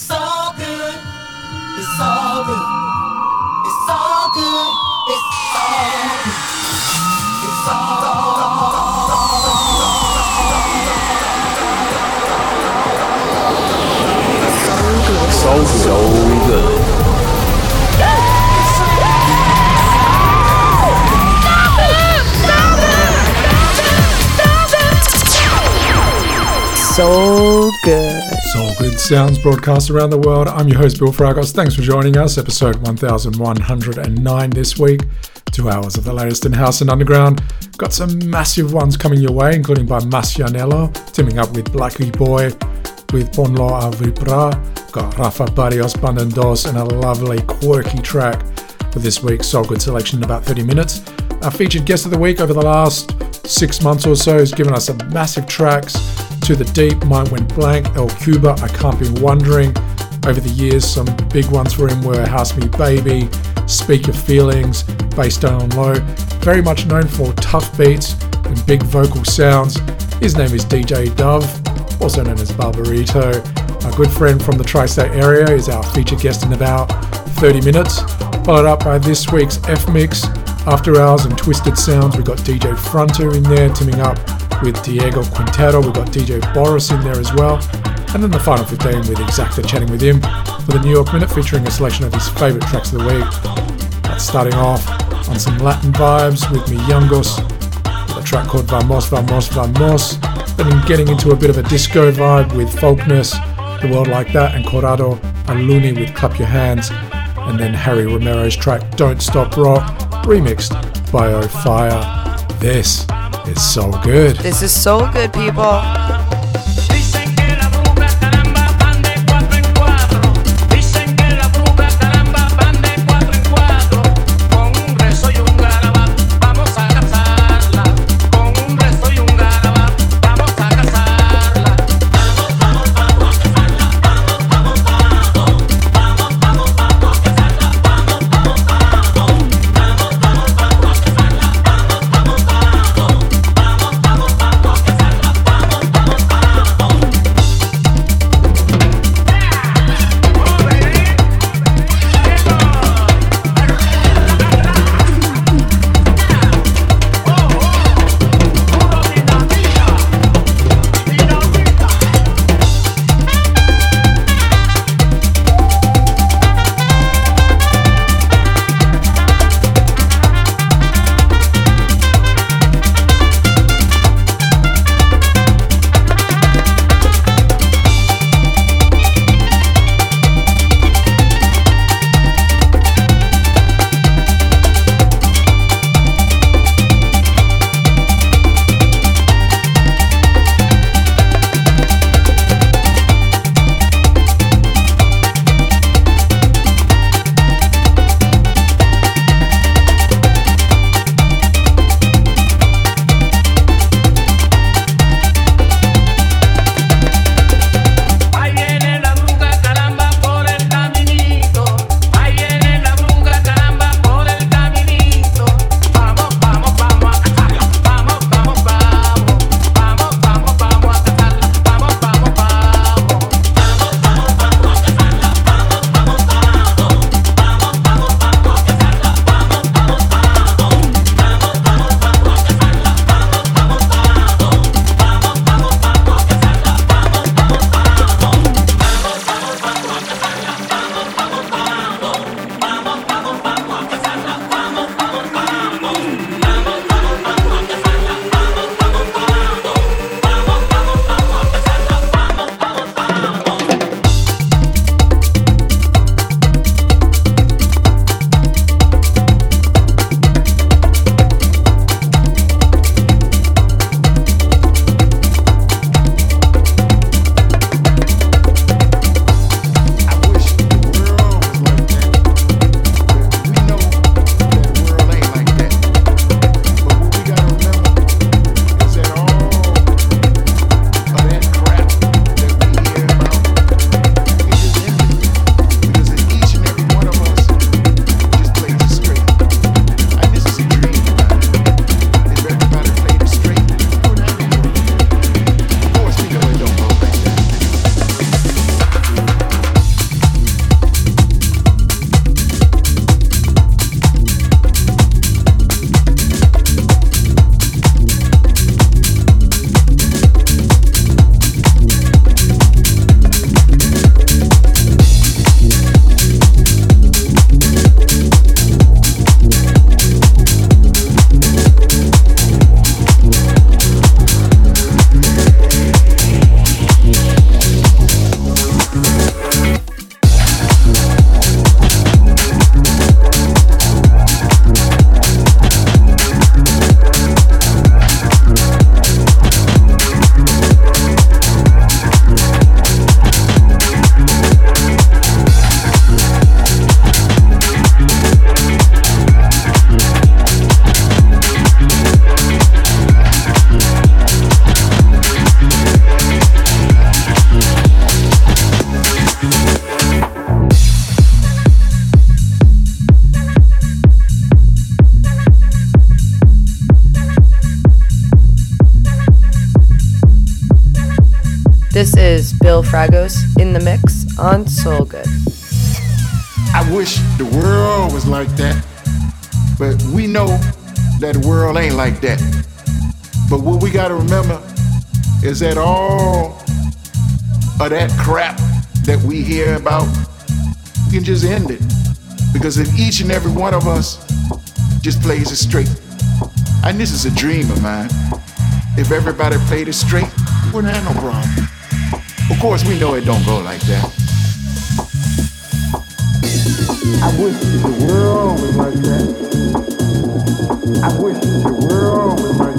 It's all good. It's all good. It's all good. It's all good. It's all So good. So good. So good. Sounds broadcast around the world. I'm your host, Bill Fragos. Thanks for joining us. Episode 1109 this week. Two hours of the latest in house and underground. Got some massive ones coming your way, including by Masianello, teaming up with Blackie Boy, with Ponlo a Vibra. Got Rafa Barrios Bandandos, and a lovely, quirky track for this week's Soul Good selection in about 30 minutes. Our featured guest of the week over the last six months or so has given us some massive tracks to the deep, Mind Went Blank, El Cuba, I Can't Be Wondering. Over the years, some big ones for him were House Me Baby, Speak Your Feelings, Bass Down on Low. Very much known for tough beats and big vocal sounds. His name is DJ Dove, also known as Barbarito. A good friend from the tri state area is our featured guest in about 30 minutes. Followed up by this week's F Mix, After Hours and Twisted Sounds. We've got DJ Fronter in there, teaming up with Diego Quintero. We've got DJ Boris in there as well. And then the final 15 with Exacta chatting with him for the New York Minute, featuring a selection of his favourite tracks of the week. That's starting off on some Latin vibes with Mijangos, with a track called Vamos, Vamos, Vamos. Then getting into a bit of a disco vibe with Folkness, The World Like That, and Corrado Alunni with Clap Your Hands. And then Harry Romero's track Don't Stop Rock, remixed by O Fire. This is so good. This is so good, people. each and every one of us just plays it straight. And this is a dream of mine. If everybody played it straight, we wouldn't have no problem. Of course, we know it don't go like that. I wish the world was like that. I wish the world was like that.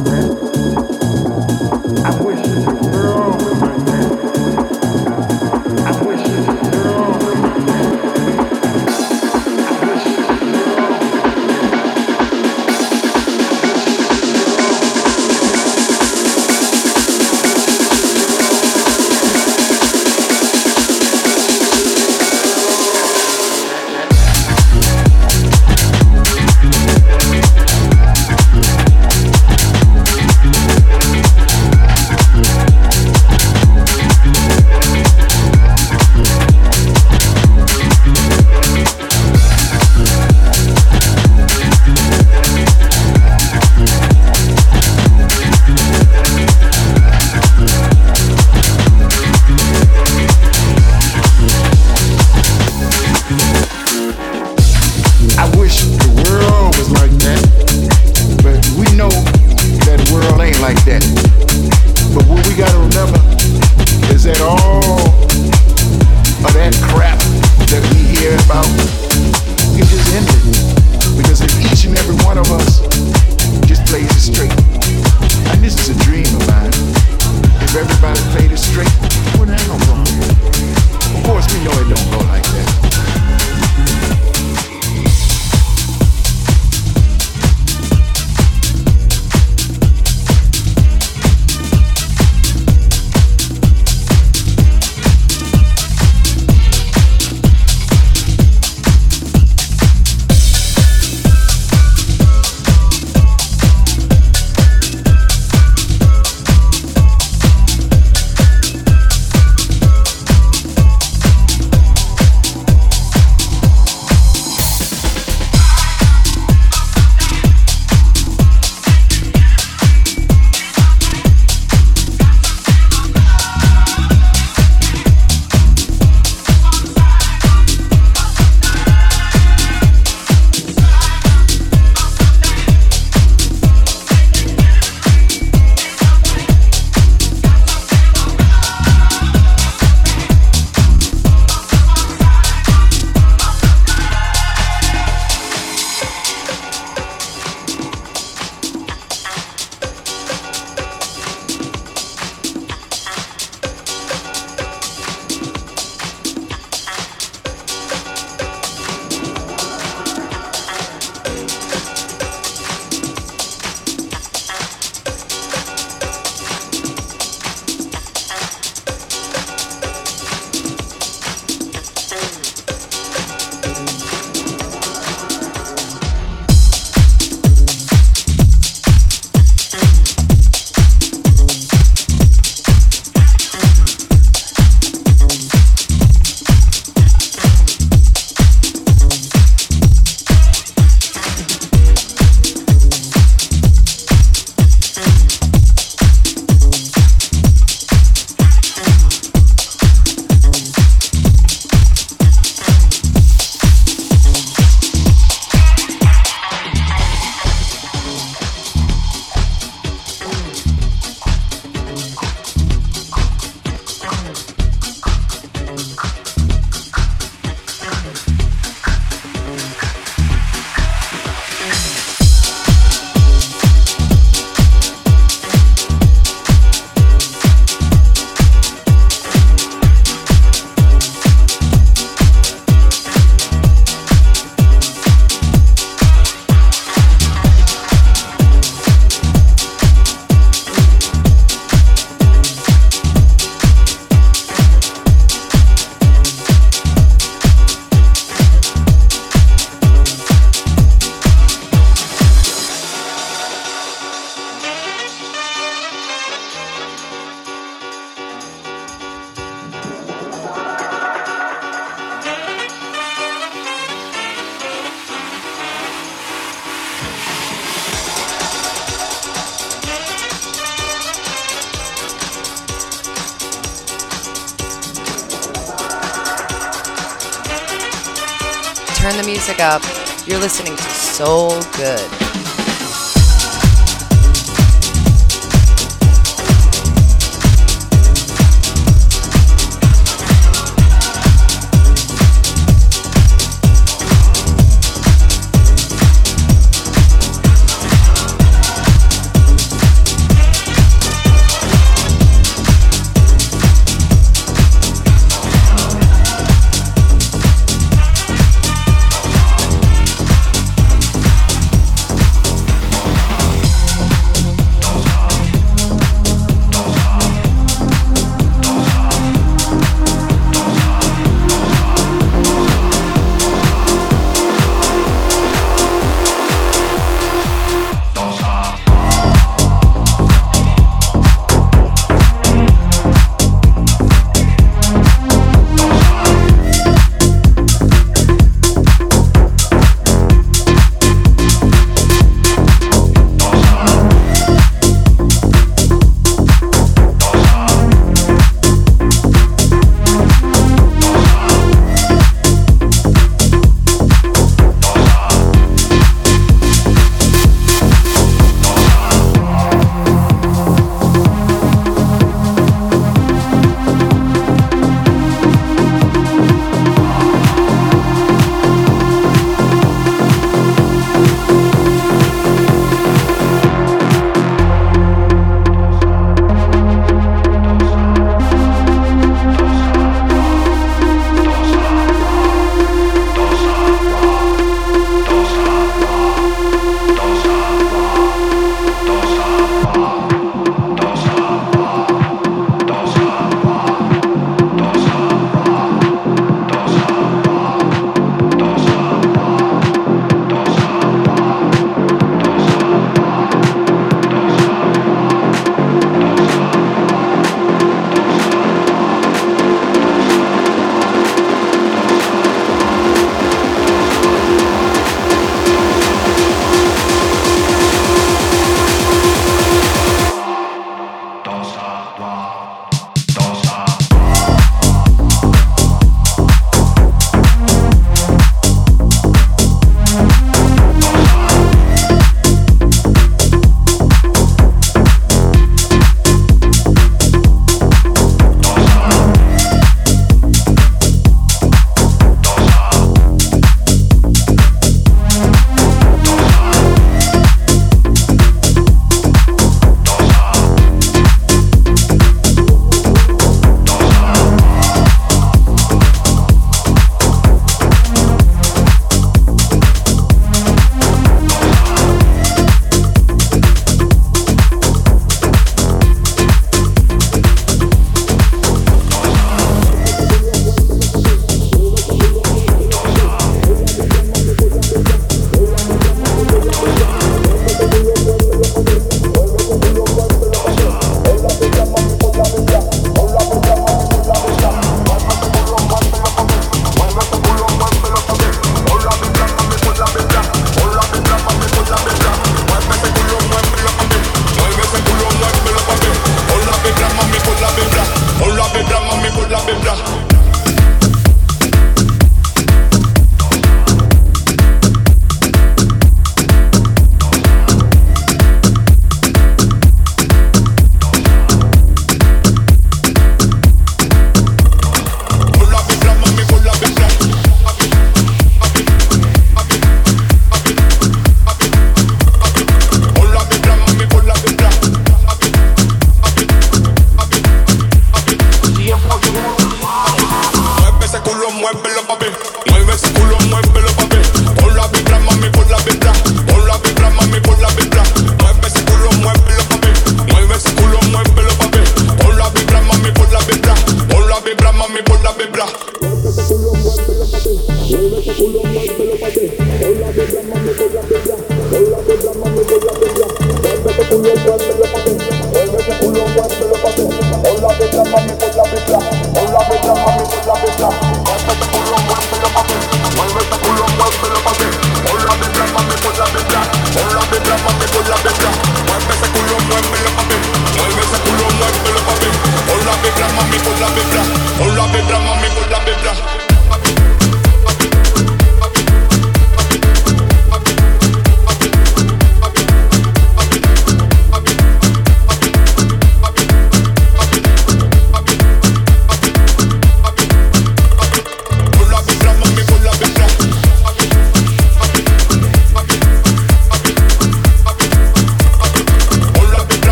Listening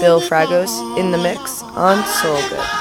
Bill Fragos in the mix on Soul Good.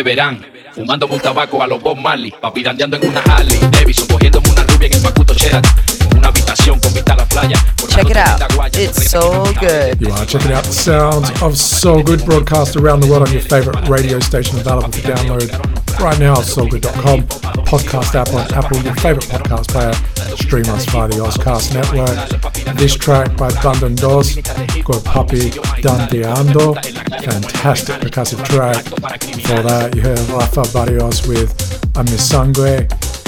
Me verán. Fumando un tabaco a los Bob Marley, papirandeando en una Harley Davidson, cogiéndome una rubia en el Macuto Sheraton. Una habitación con vista a la playa. Check it out. cortando tremenda guaya, It's so kilos en mis haberes. good. You are checking out the sounds of So Good broadcast around the world on your favorite radio station available for download right now at soulgood.com, podcast app on Apple, your favorite podcast player. Stream us via the Ozcast network. This track by Bundon Dos called Puppy Dandeando. Fantastic percussive track. Before that, you heard Rafa Barrios with A Misangwe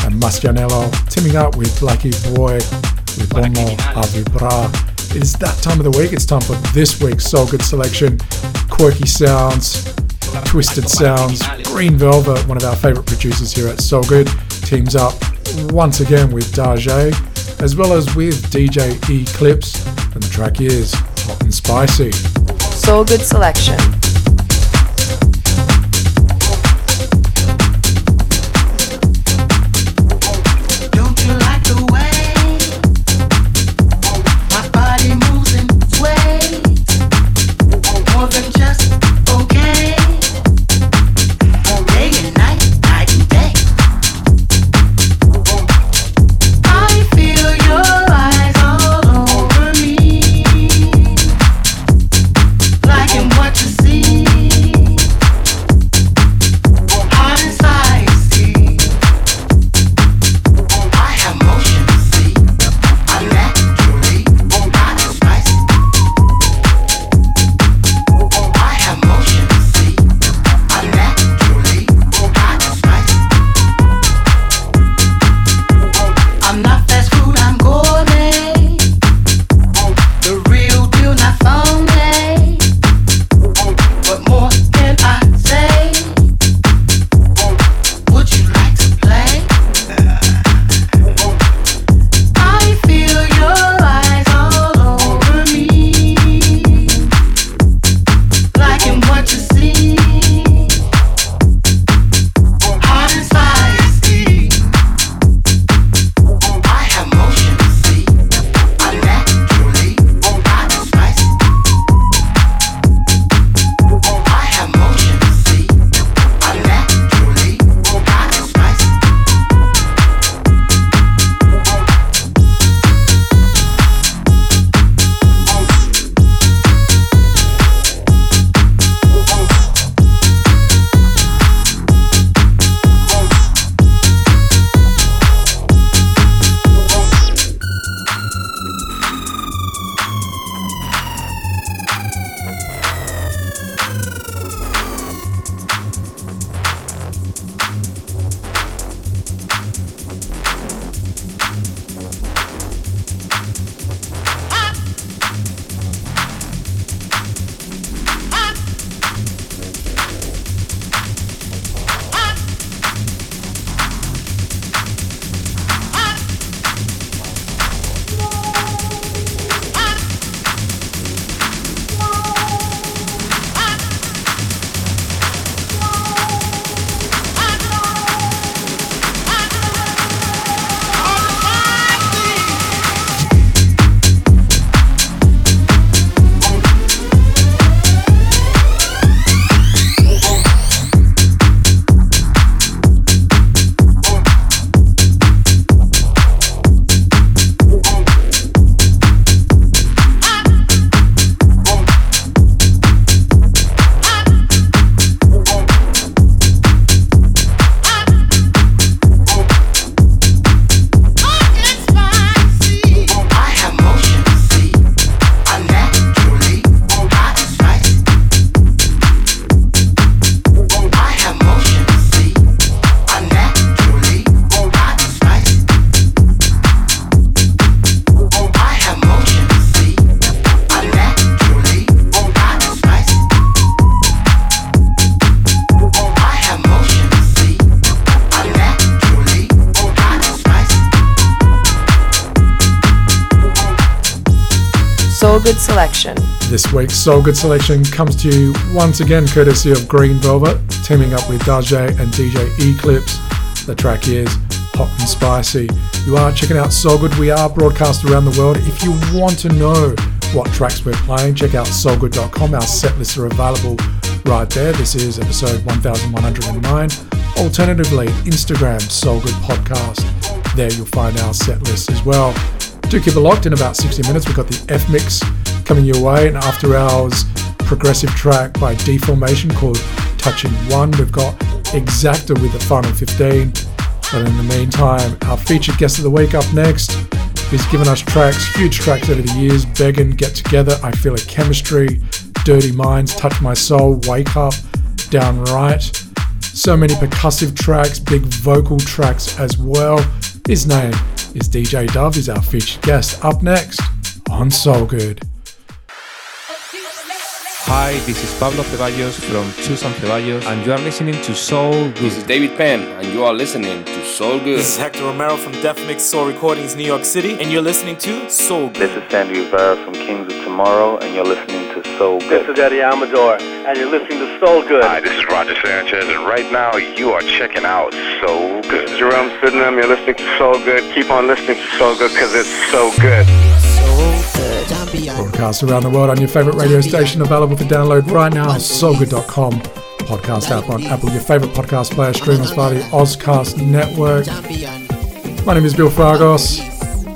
and Mastianello teaming up with Blackie Boy with Bomo a Vibra. It is that time of the week. It's time for this week's Soul Good selection. Quirky sounds, twisted sounds. Green Velvet, one of our favorite producers here at Soul Good, teams up once again with Dajae, as well as with DJ Eclipse. And the track is Hot and Spicy. Soul Good Selection. Good Selection. This week's Soul Good Selection comes to you once again courtesy of Green Velvet, teaming up with Dajae and DJ Eclipse. The track is Hot and Spicy. You are checking out Soul Good. We are broadcast around the world. If you want to know what tracks we're playing, check out soulgood.com. Our set lists are available right there. This is episode 1109. Alternatively, Instagram Soul Good Podcast. There you'll find our set list as well. Do keep it locked in about 60 minutes. We've got the F Mix coming your way, and after hours progressive track by Deformation called Touching One. We've got Exacta with the final 15. But in the meantime, our featured guest of the week up next. He's given us tracks, huge tracks over the years. Beggin, Get Together, I Feel a Chemistry, Dirty Minds, Touch My Soul, Wake Up, Downright. So many percussive tracks, big vocal tracks as well. His name is DJ Dove, is our featured guest. Up next on Soul Good. Hi, this is Pablo Ceballos from Susan Ceballos, and you are listening to Soul Good. This is David Penn, and you are listening to Soul Good. This is Hector Romero from Def Mix Soul Recordings, New York City, and you're listening to Soul Good. This is Sandy Rivera from Kings of Tomorrow, and you're listening to Soul Good. This is Eddie Amador, and you're listening to Soul Good. Hi, this is Roger Sanchez, and right now you are checking out Soul Good. Jerome Sydenham, you're listening to Soul Good. Keep on listening to Soul Good because it's so good. Broadcast around the world on your favorite radio station, available for download right now, soulgood.com. Podcast app on Apple, your favorite podcast player, stream us via the Ozcast network. My name is Bill Fragos,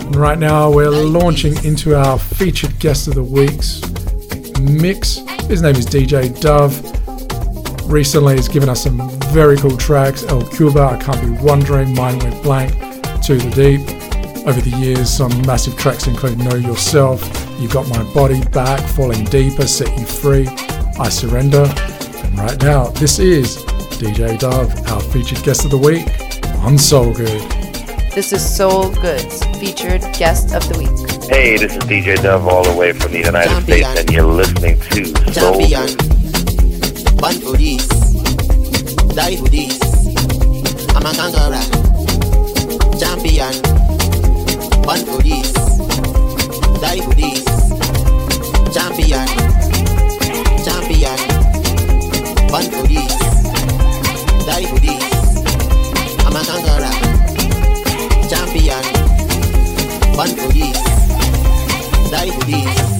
and right now we're launching into our featured guest of the week's mix. His name is DJ Dove. Recently, he's given us some very cool tracks. El Cuba, I Can't Be Wondering, Mine Went Blank, To the Deep. Over the years, some massive tracks include Know Yourself, You Got My Body Back, Falling Deeper, Set You Free, I Surrender. And right now, this is DJ Dove, our featured guest of the week on Soul Good. This is Soul Good's featured guest of the week. Hey, this is DJ Dove, all the way from the United States, and you're listening to Soul Good. Born for this, die for this. I'm a conqueror, champion. Born for this, die for this. Champion, champion. Born for this, die for this. I'm a conqueror, champion. Born for this, die for this.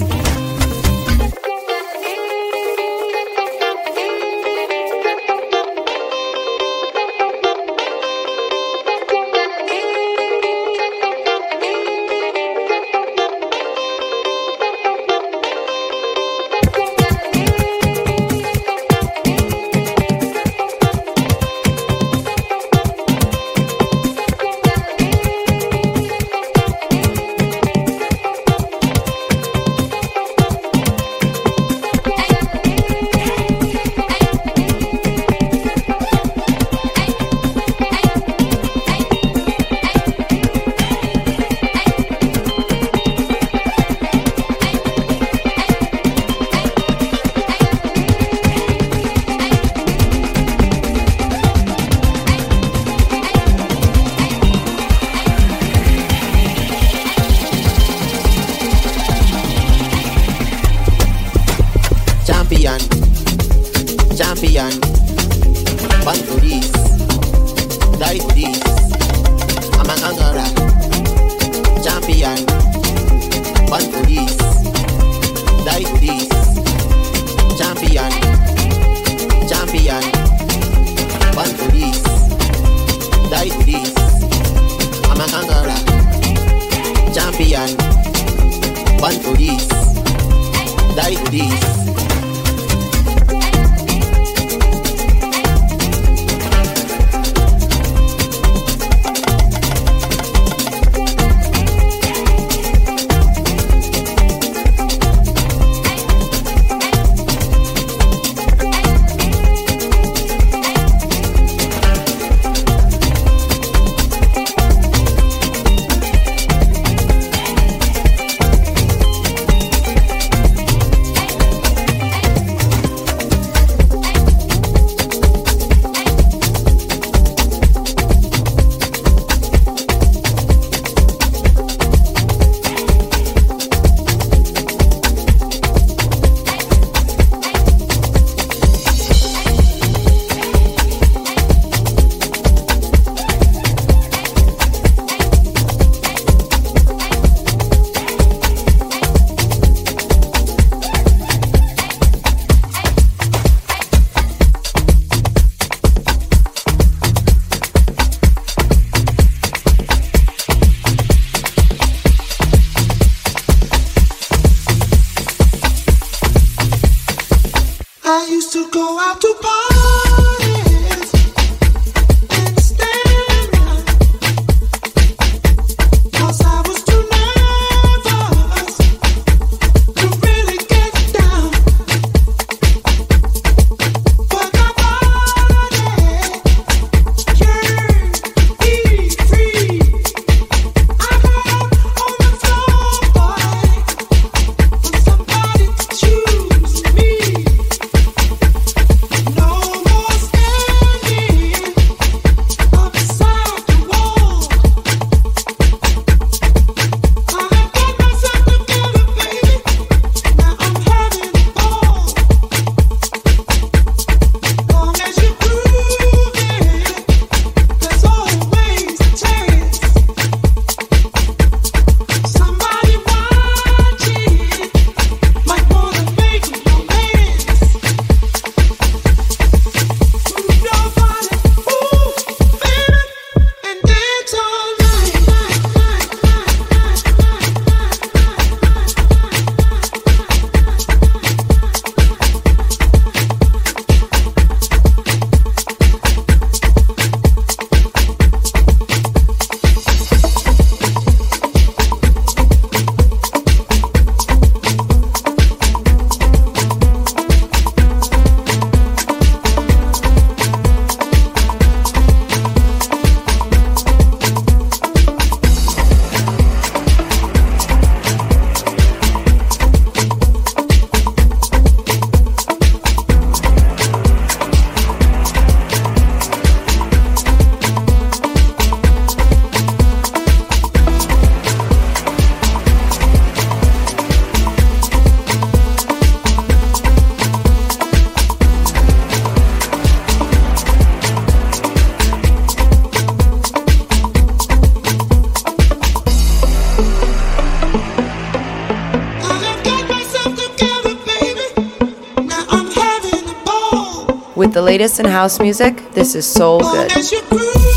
Latest in house music, this is Soul Good.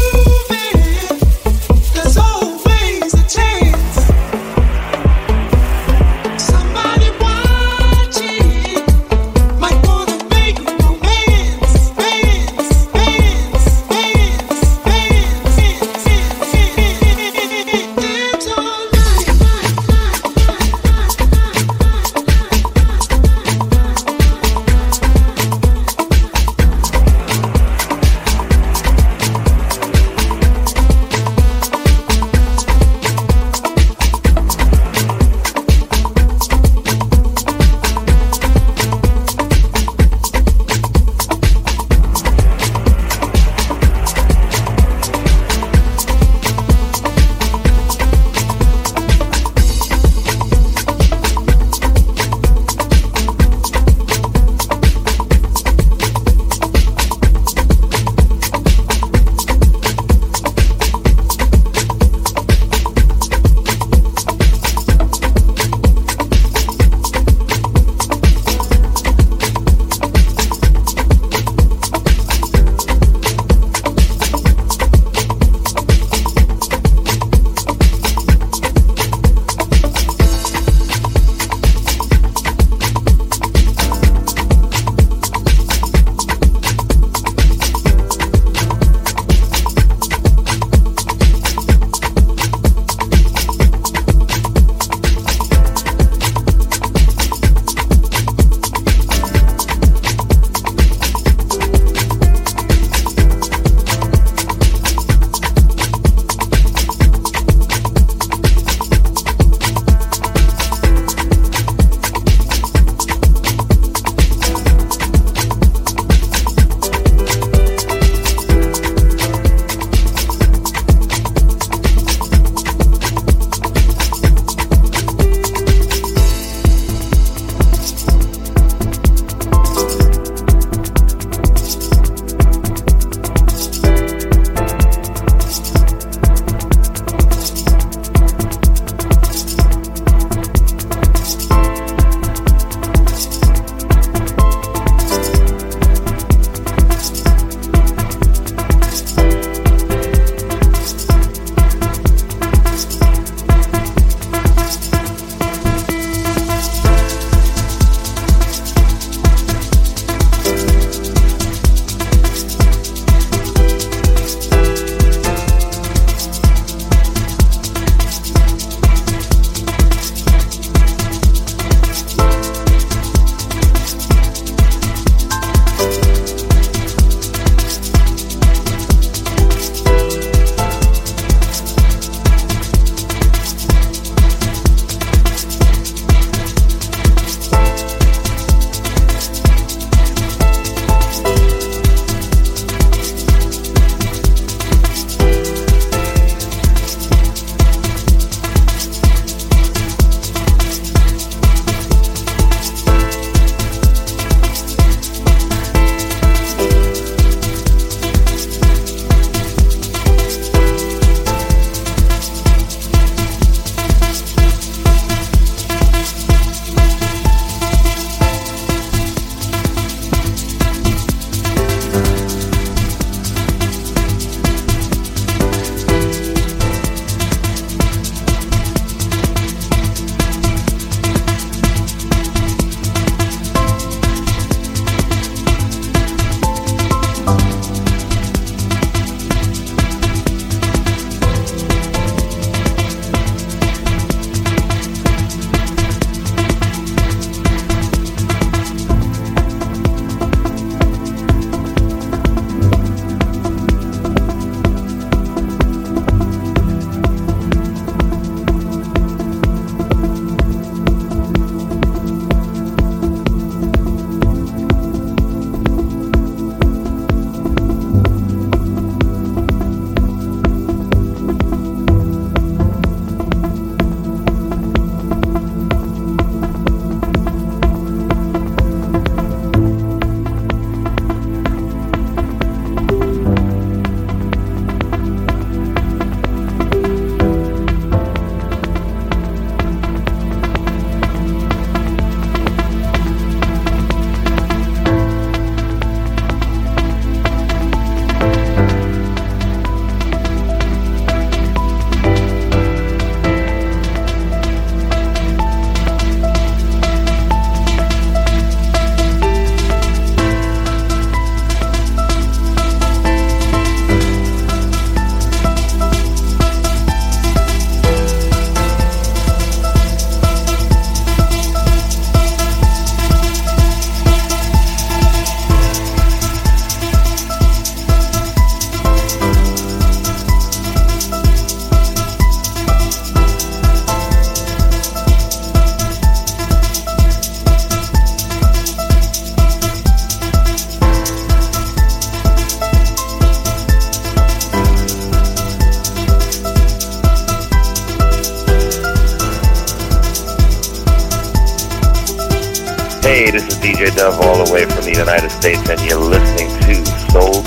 Hey, this is DJ Dove all the way from the United States, and you're listening to Soul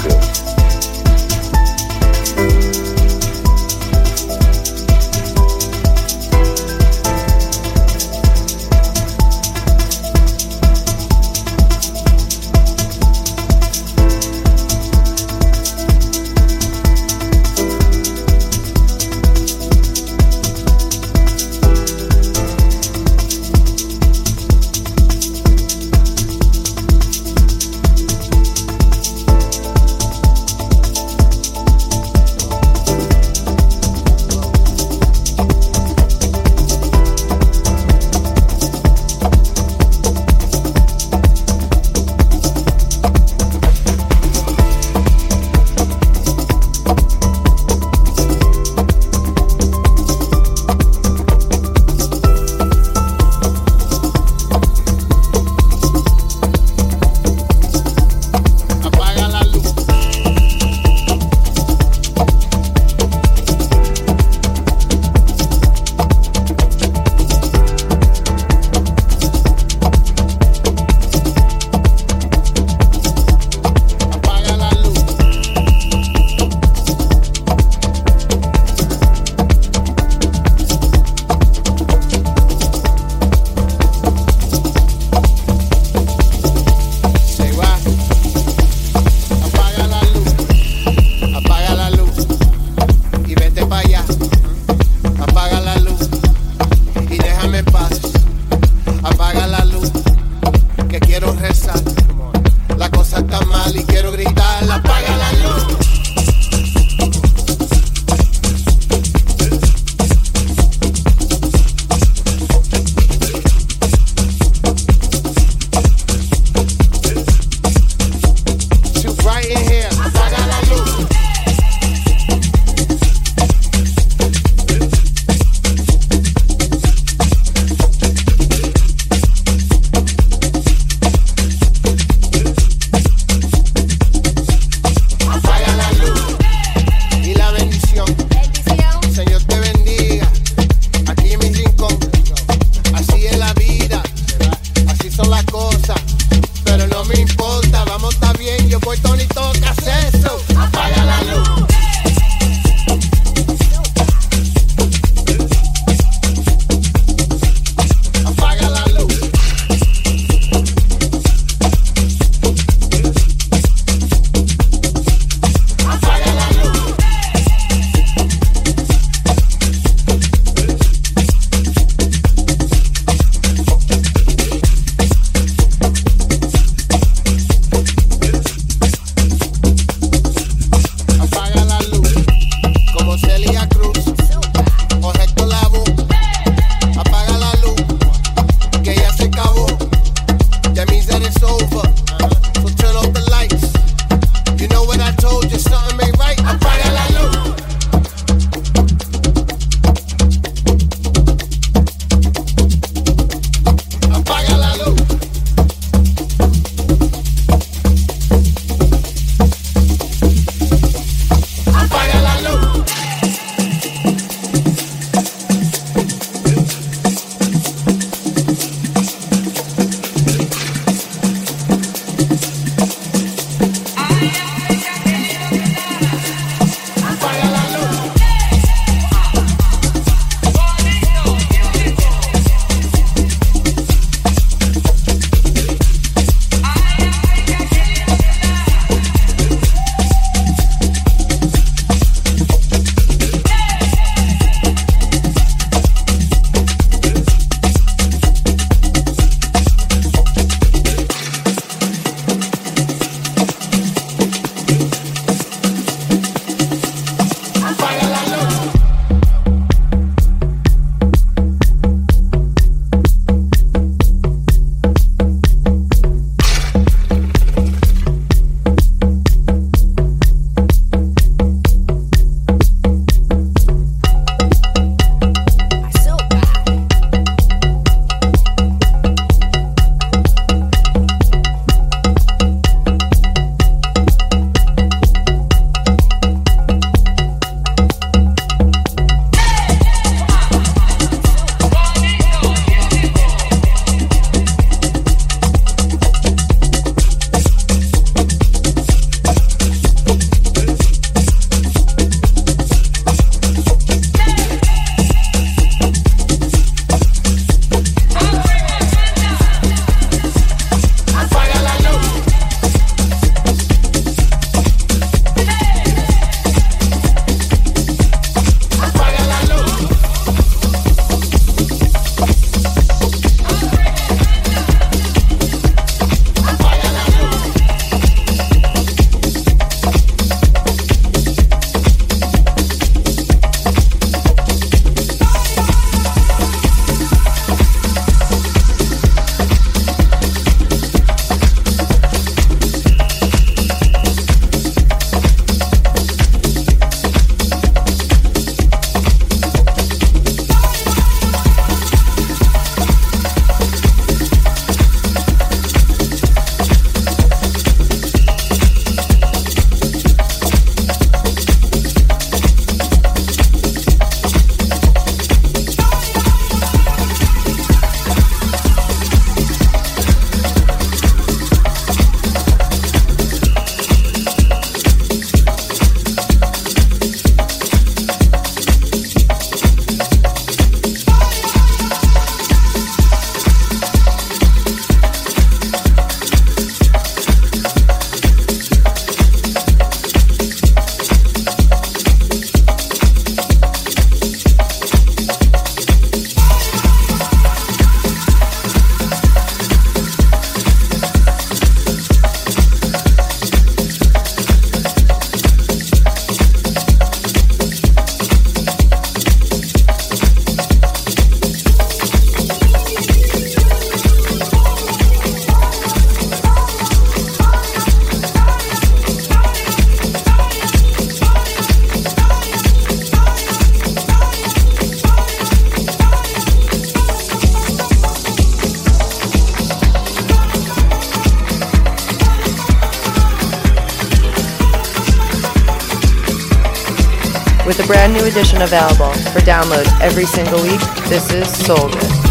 edition available for download every single week, this is Soul Good.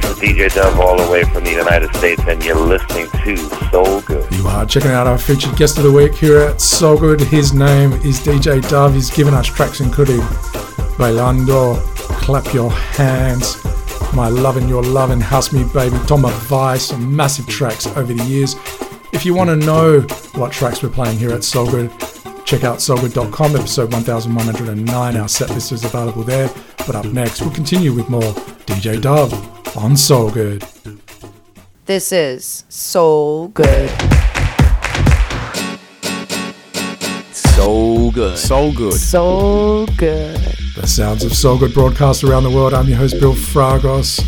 This is DJ Dove all the way from the United States, and you're listening to Soul Good. You are checking out our featured guest of the week here at So Good. His name is DJ Dove. He's given us tracks including Bailando, Clap Your Hands, My Lovin' Your Lovin', House Me Baby, Toma Vice, some massive tracks over the years. If you want to know what tracks we're playing here at So Good, check out soulgood.com, episode 1109. Our set list is available there. But up next, we'll continue with more DJ Dove on Soul Good. This is So Good. So good. So good. So good. The sounds of Soul Good broadcast around the world. I'm your host, Bill Fragos.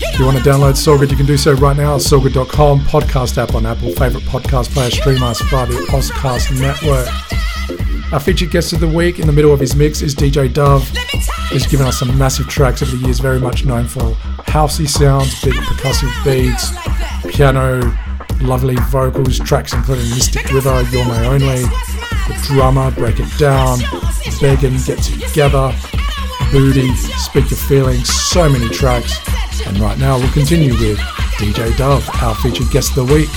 If you want to download Soul Good, you can do so right now at soulgood.com, podcast app on Apple, favorite podcast player, stream us via the Ozcast network. Our featured guest of the week in the middle of his mix is DJ Dove. He's given us some massive tracks over the years, very much known for housey sounds, big percussive beats, piano, lovely vocals, tracks including Mystic River, You're My Only, The Drummer, Break It Down, Begging, Get Together, Booty, Speak Your Feelings, so many tracks. And right now we'll continue with DJ Dove, our featured guest of the week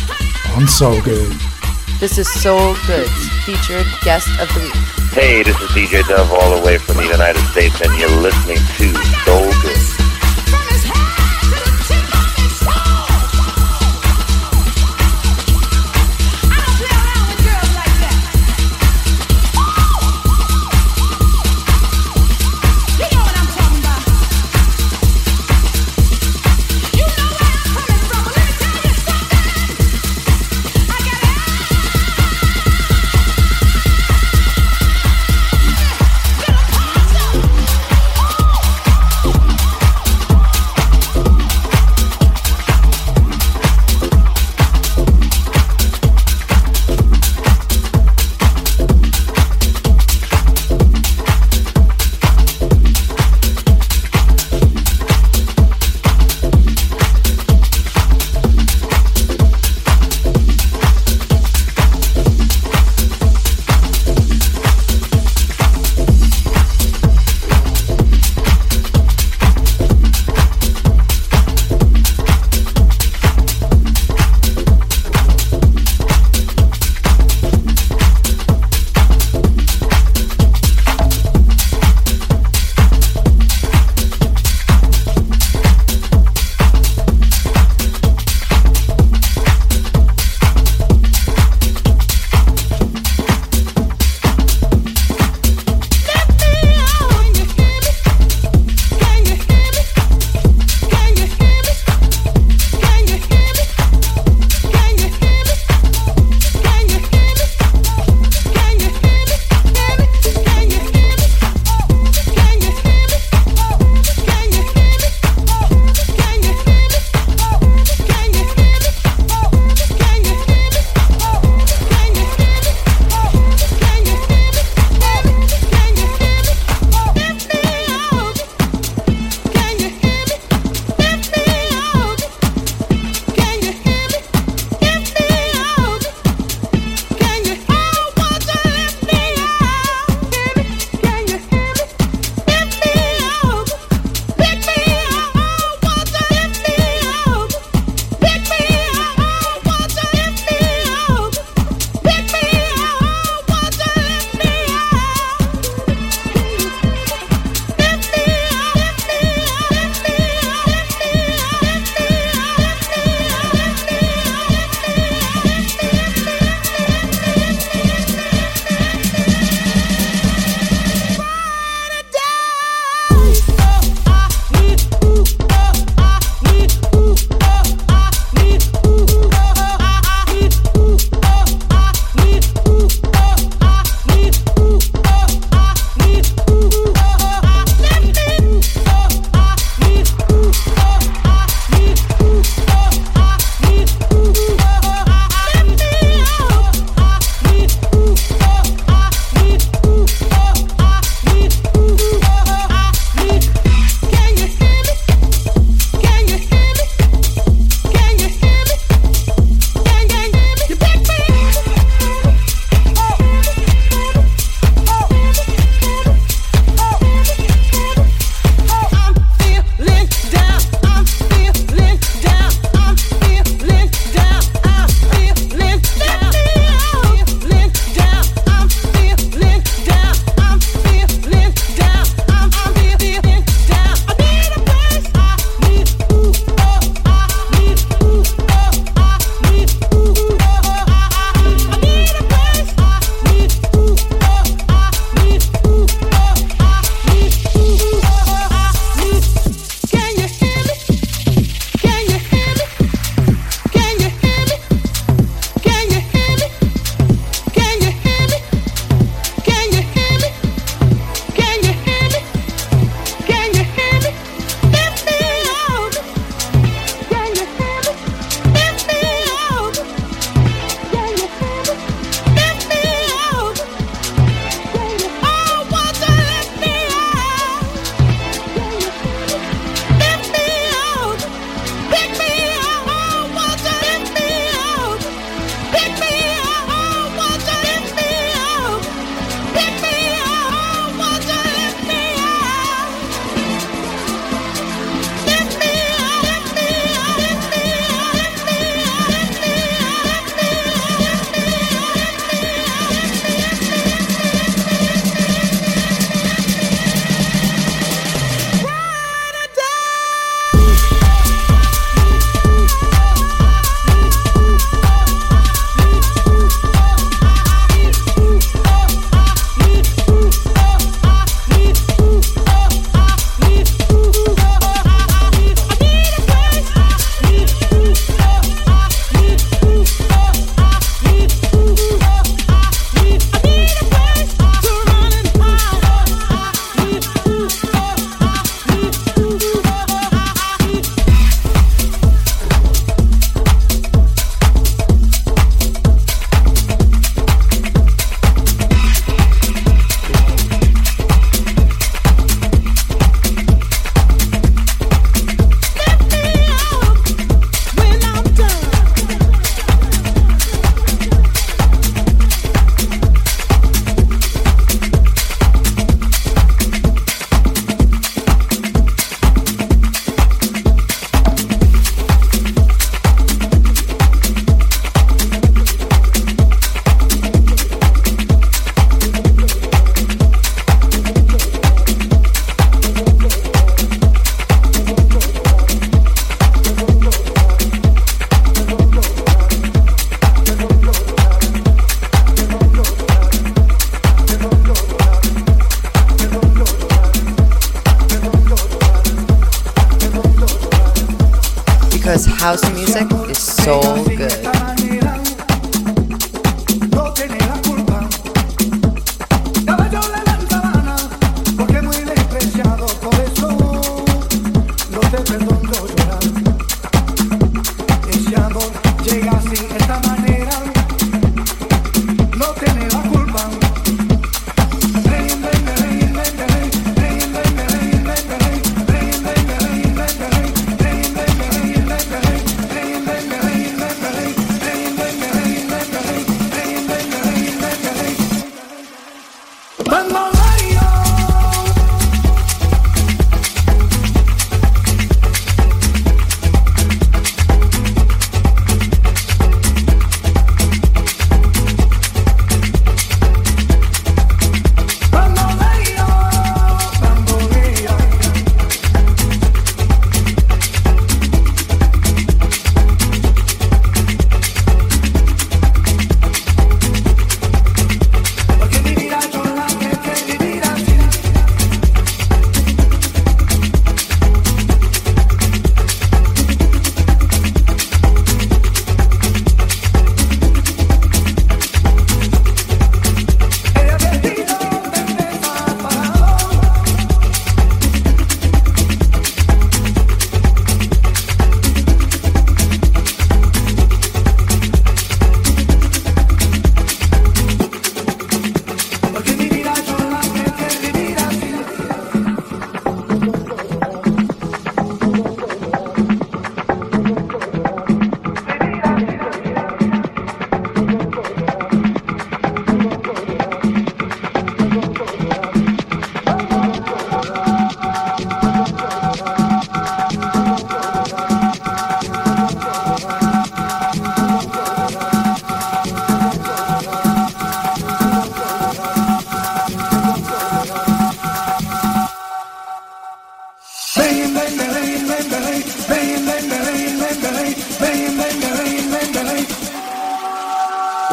on Soul Good. This is Soul Good's featured guest of the week. Hey, this is DJ Dove all the way from the United States, and you're listening to Soul Good.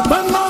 But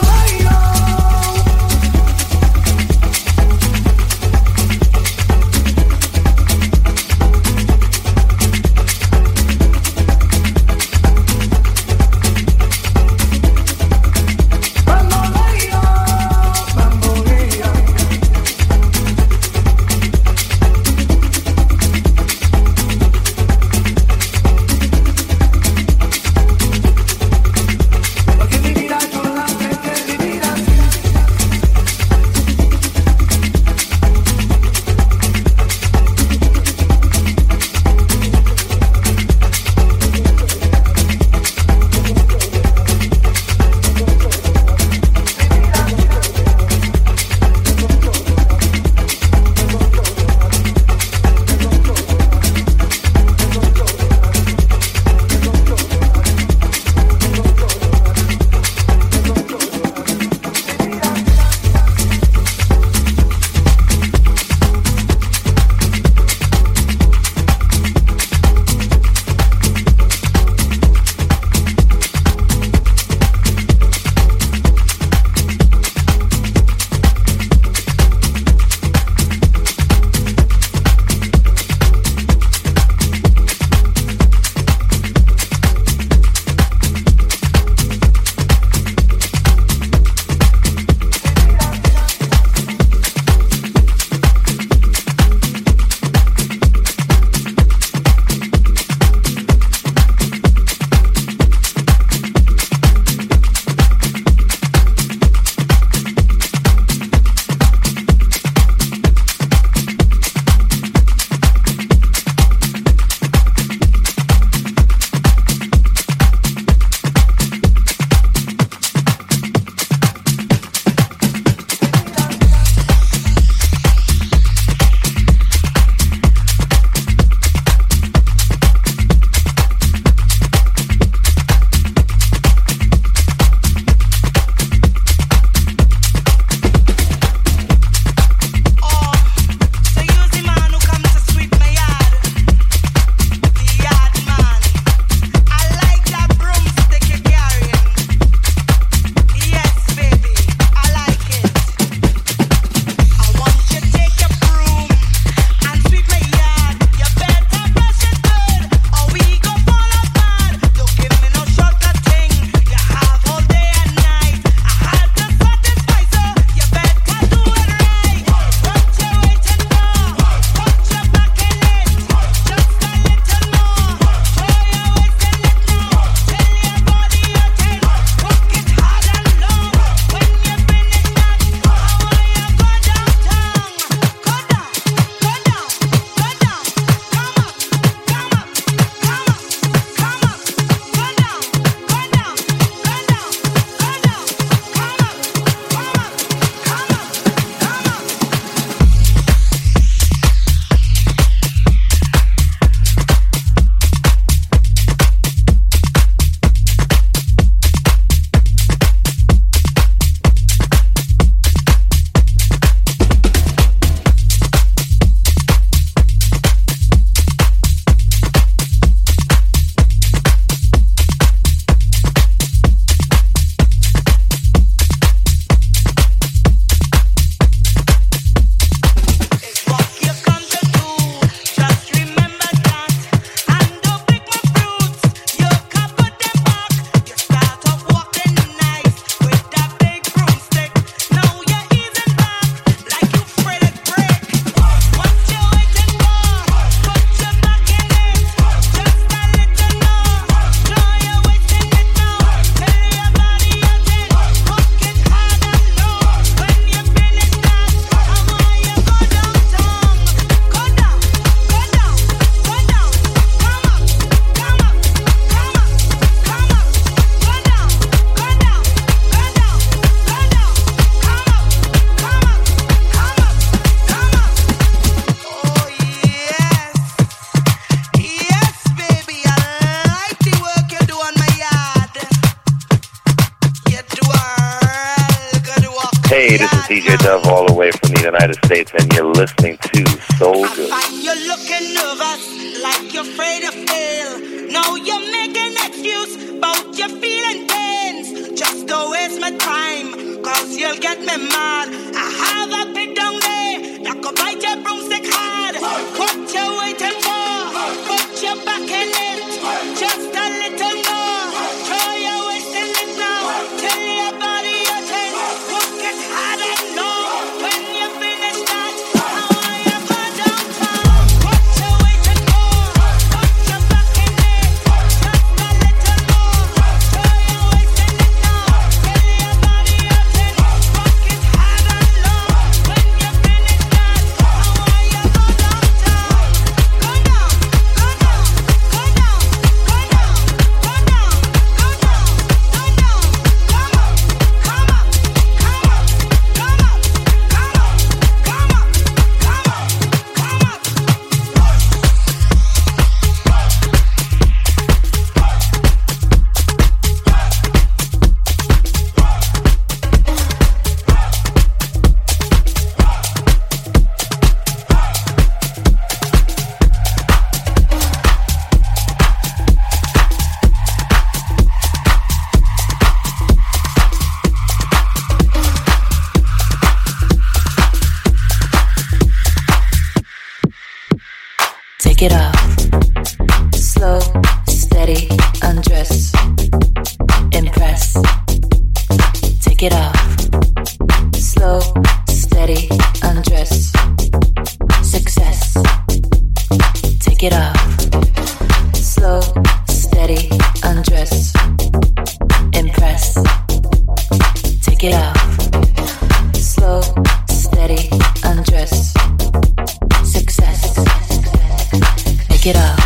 Take it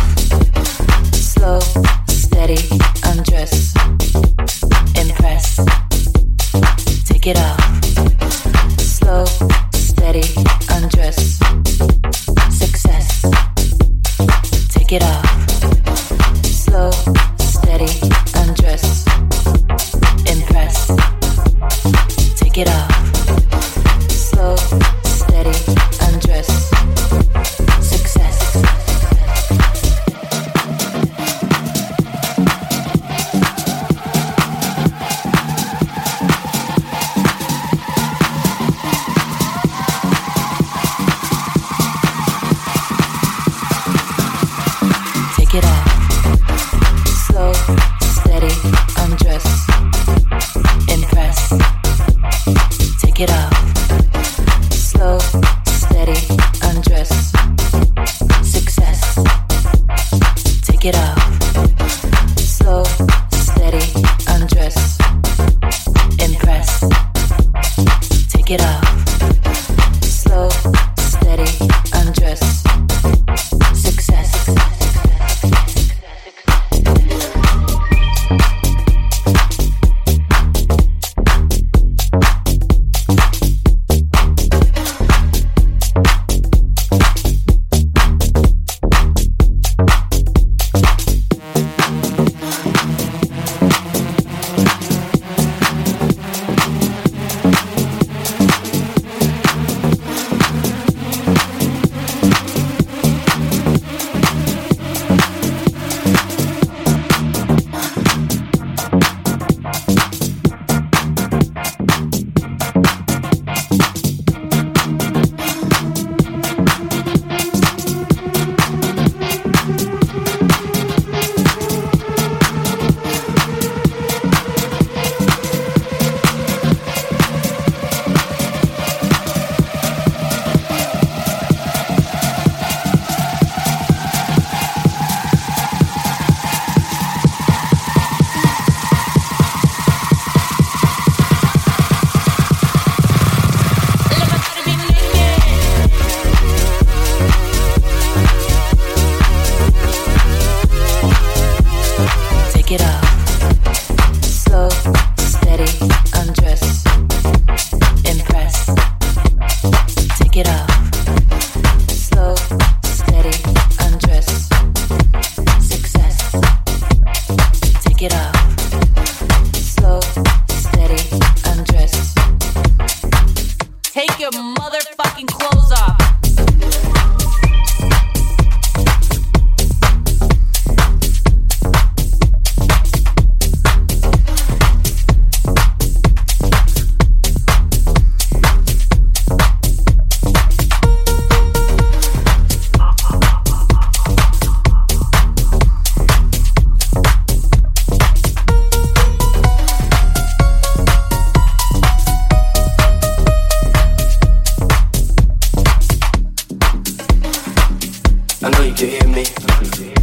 Do you hear me?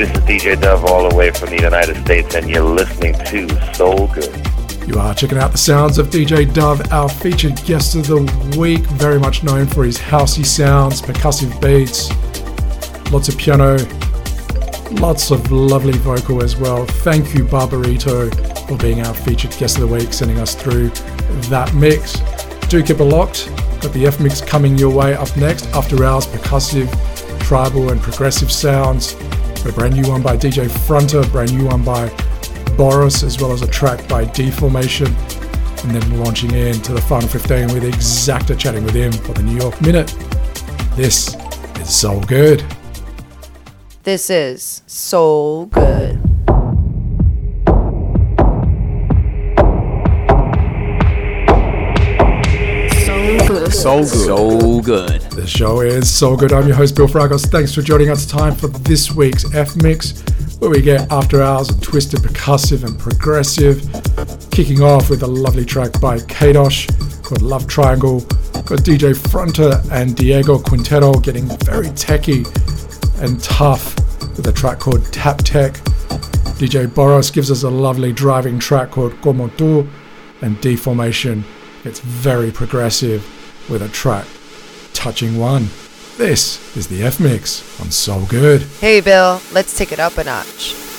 This is DJ Dove all the way from the United States, and you're listening to Soul Good. You are checking out the sounds of DJ Dove, our featured guest of the week, very much known for his housey sounds, percussive beats, lots of piano, lots of lovely vocal as well. Thank you, Barbarito, for being our featured guest of the week, sending us through that mix. Do keep it locked. Got the F mix coming your way up next. After hours, percussive, tribal, and progressive sounds. A brand new one by DJ Fronter, brand new one by Boris, as well as a track by Deformation. And then launching into the final 15 with Exacta chatting with him for the New York Minute. This is so good. This is Soul Good. So good. So good. The show is so good. I'm your host, Bill Fragos. Thanks for joining us. Time for this week's F Mix, where we get after hours of twisted, percussive, and progressive. Kicking off with a lovely track by Kadosh called Love Triangle. Got DJ Fronter and Diego Quintero getting very techy and tough with a track called Tap Tech. DJ Boros gives us a lovely driving track called Como Tu, and Deformation It's very progressive with a track touching one. This is the F Mix on So Good. Hey, Bill, let's take it up a notch.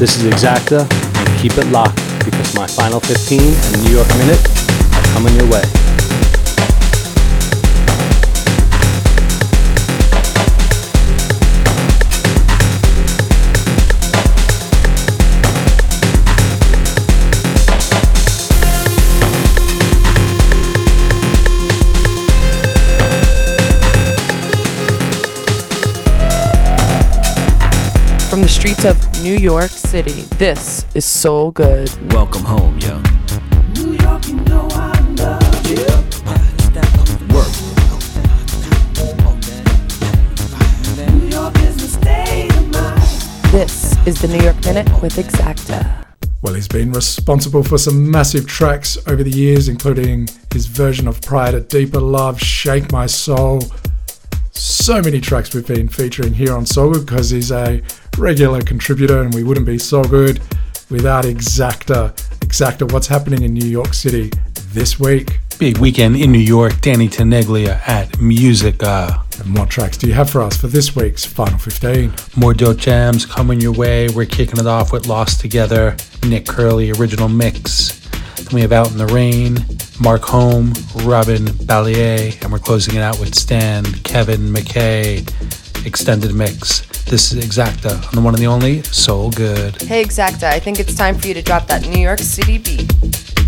This is Exacta, and keep it locked because my final 15 and New York Minute are coming your way. From the streets of New York City, this is Soul Good. Welcome home, yo. Work. This is the New York Minute with Exacta. Well, he's been responsible for some massive tracks over the years, including his version of Pride at Deeper Love, Shake My Soul. So many tracks we've been featuring here on Soul because he's a regular contributor and we wouldn't be so good without Exacta. Exacta, what's happening in New York City this week? Big weekend in New York. Danny Tenaglia at Musica. Uh, and what tracks do you have for us for this week's Final 15? More dope jams coming your way. We're kicking it off with Lost Together, Nick Curly original mix. Then we have Out in the Rain, Mark Home, Robin Ballier, and we're closing it out with Stan, Kevin McKay, extended mix. This is Exacta on the one and the only Soul Good. Hey Exacta, I think it's time for you to drop that New York City beat.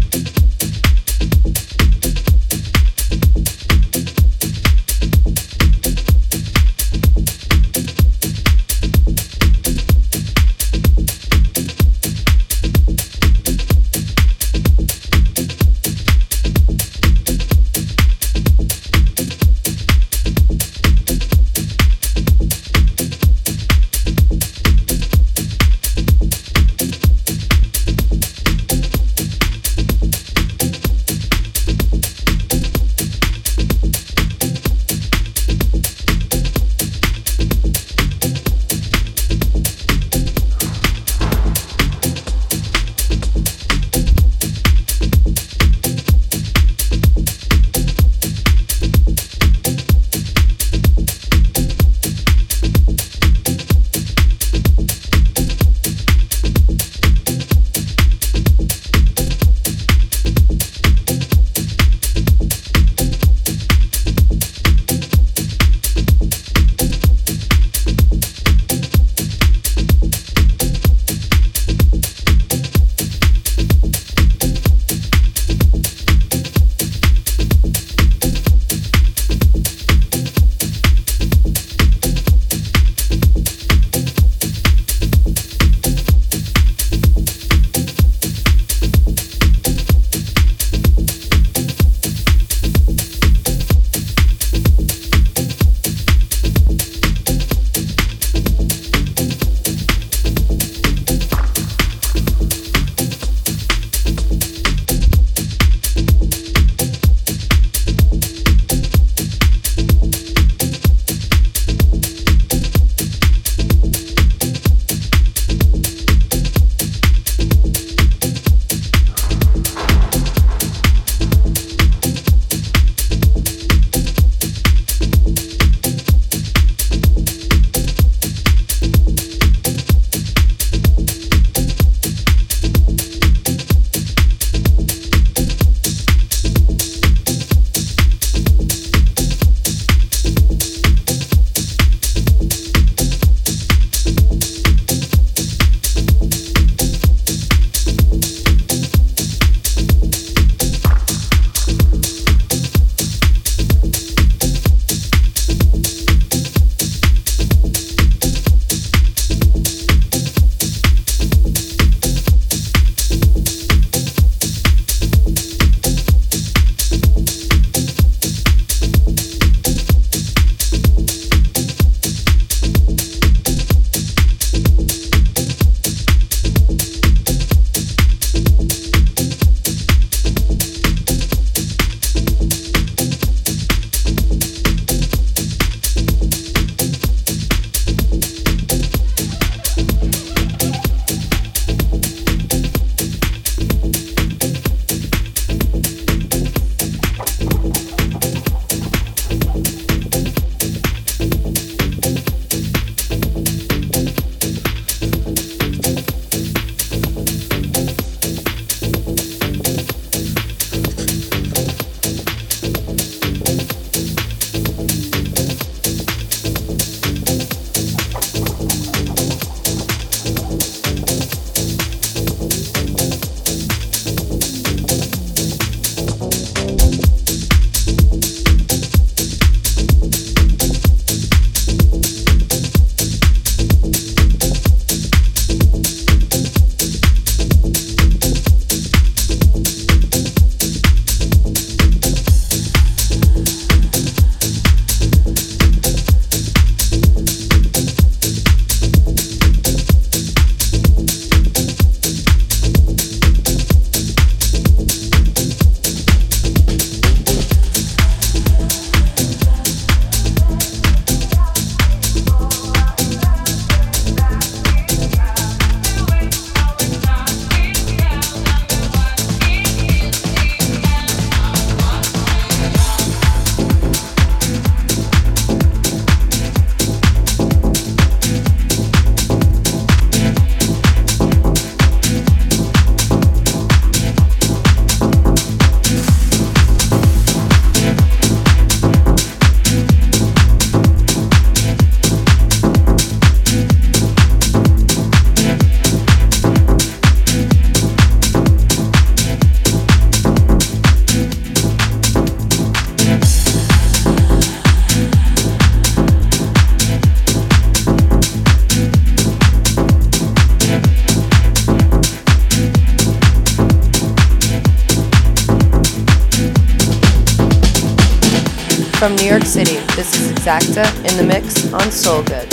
On Soul Good.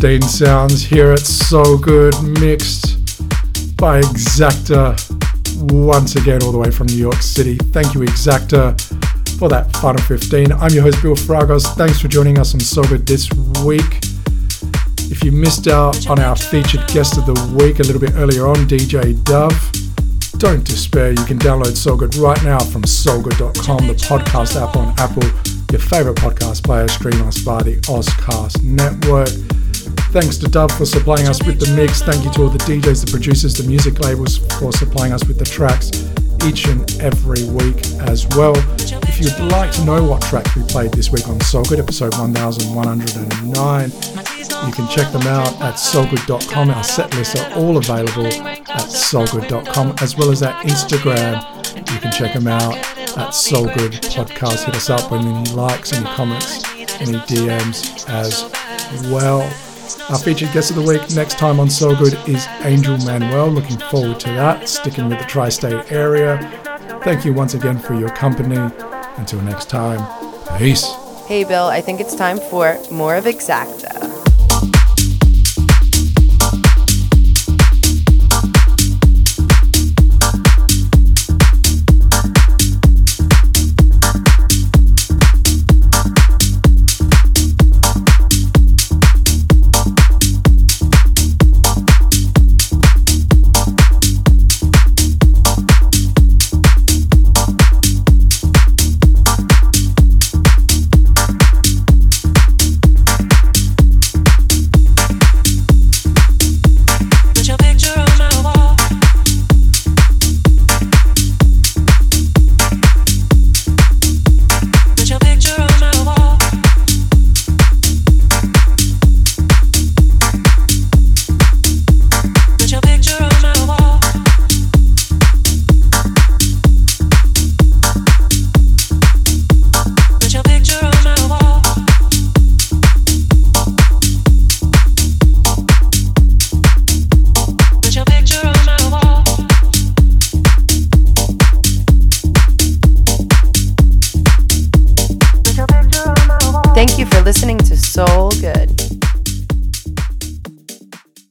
15 sounds here at So Good, mixed by Exacta once again, all the way from New York City. Thank you, Exacta, for that Final 15. I'm your host, Bill Fragos. Thanks for joining us on Soul Good this week. If you missed out on our featured guest of the week a little bit earlier on, DJ Dove, don't despair. You can download Soul Good right now from soulgood.com, the podcast app on Apple your favourite podcast player, stream us via the Ozcast network. Thanks to Dove for supplying us with the mix. Thank you to all the DJs, the producers, the music labels for supplying us with the tracks each and every week as well. If you'd like to know what track we played this week on Soulgood, episode 1109, you can check them out at soulgood.com. Our set lists are all available at soulgood.com as well as at Instagram. You can check them out at Soul Good Podcast. Hit us up with any likes, any comments, any DMs as well. Our featured guest of the week next time on So Good is Angel Manuel. Looking forward to that. Sticking with the tri state area. Thank you once again for your company. Until next time, peace. Hey, Bill, I think it's time for more of Exacta.